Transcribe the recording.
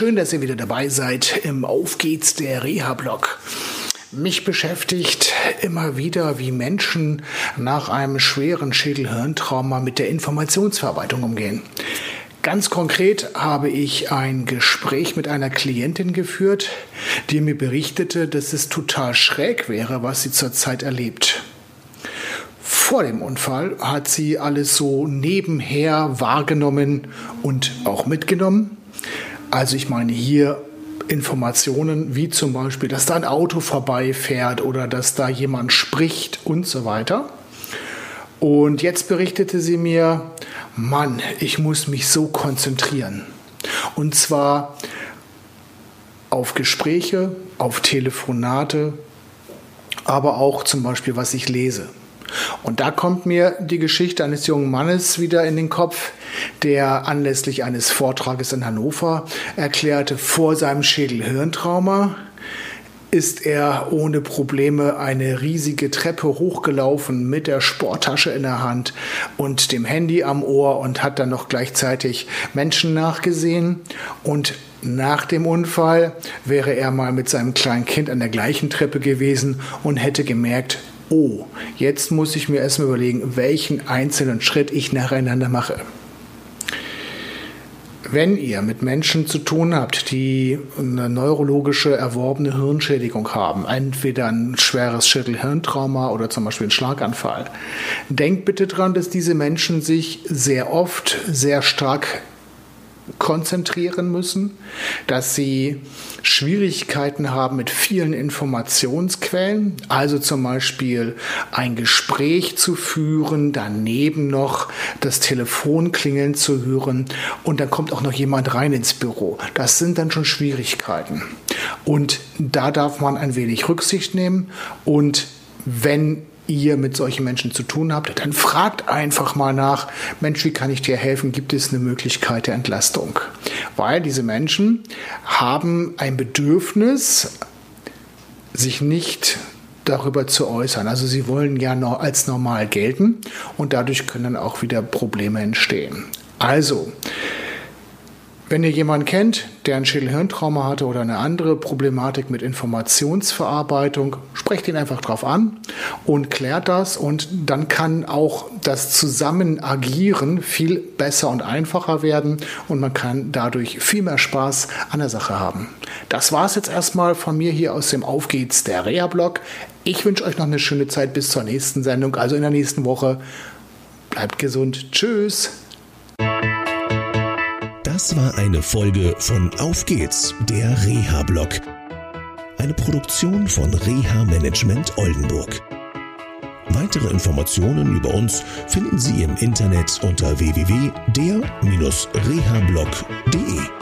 Schön, dass ihr wieder dabei seid im Auf geht's der Reha-Blog. Mich beschäftigt immer wieder, wie Menschen nach einem schweren Schädelhirntrauma mit der Informationsverarbeitung umgehen. Ganz konkret habe ich ein Gespräch mit einer Klientin geführt, die mir berichtete, dass es total schräg wäre, was sie zurzeit erlebt. Vor dem Unfall hat sie alles so nebenher wahrgenommen und auch mitgenommen. Also ich meine hier Informationen wie zum Beispiel, dass da ein Auto vorbeifährt oder dass da jemand spricht und so weiter. Und jetzt berichtete sie mir, Mann, ich muss mich so konzentrieren. Und zwar auf Gespräche, auf Telefonate, aber auch zum Beispiel, was ich lese. Und da kommt mir die Geschichte eines jungen Mannes wieder in den Kopf, der anlässlich eines Vortrages in Hannover erklärte, vor seinem Schädelhirntrauma ist er ohne Probleme eine riesige Treppe hochgelaufen mit der Sporttasche in der Hand und dem Handy am Ohr und hat dann noch gleichzeitig Menschen nachgesehen. Und nach dem Unfall wäre er mal mit seinem kleinen Kind an der gleichen Treppe gewesen und hätte gemerkt, oh, jetzt muss ich mir erstmal überlegen, welchen einzelnen Schritt ich nacheinander mache. Wenn ihr mit Menschen zu tun habt, die eine neurologische erworbene Hirnschädigung haben, entweder ein schweres Schädelhirntrauma oder zum Beispiel einen Schlaganfall, denkt bitte daran, dass diese Menschen sich sehr oft sehr stark konzentrieren müssen, dass sie Schwierigkeiten haben mit vielen Informationsquellen, also zum Beispiel ein Gespräch zu führen, daneben noch das Telefon klingeln zu hören und dann kommt auch noch jemand rein ins Büro. Das sind dann schon Schwierigkeiten. Und da darf man ein wenig Rücksicht nehmen und wenn ihr mit solchen Menschen zu tun habt, dann fragt einfach mal nach, Mensch, wie kann ich dir helfen? Gibt es eine Möglichkeit der Entlastung? Weil diese Menschen haben ein Bedürfnis, sich nicht darüber zu äußern. Also sie wollen ja als normal gelten und dadurch können auch wieder Probleme entstehen. Also, wenn ihr jemanden kennt, der ein Schädelhirntrauma hatte oder eine andere Problematik mit Informationsverarbeitung, sprecht ihn einfach drauf an und klärt das und dann kann auch das Zusammenagieren viel besser und einfacher werden und man kann dadurch viel mehr Spaß an der Sache haben. Das war es jetzt erstmal von mir hier aus dem Auf geht's der Reha-Blog. Ich wünsche euch noch eine schöne Zeit bis zur nächsten Sendung, also in der nächsten Woche. Bleibt gesund. Tschüss. Das war eine Folge von Auf geht's, der Reha-Blog. Eine Produktion von Reha Management Oldenburg. Weitere Informationen über uns finden Sie im Internet unter www.der-rehablog.de.